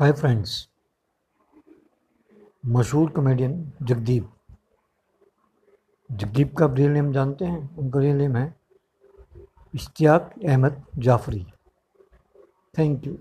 हाय friends मशहूर comedian Jagdeep. Jagdeep का real name जानते हैं? उनका रियल नेम है इश्तियाक अहमद जाफरी। Thank you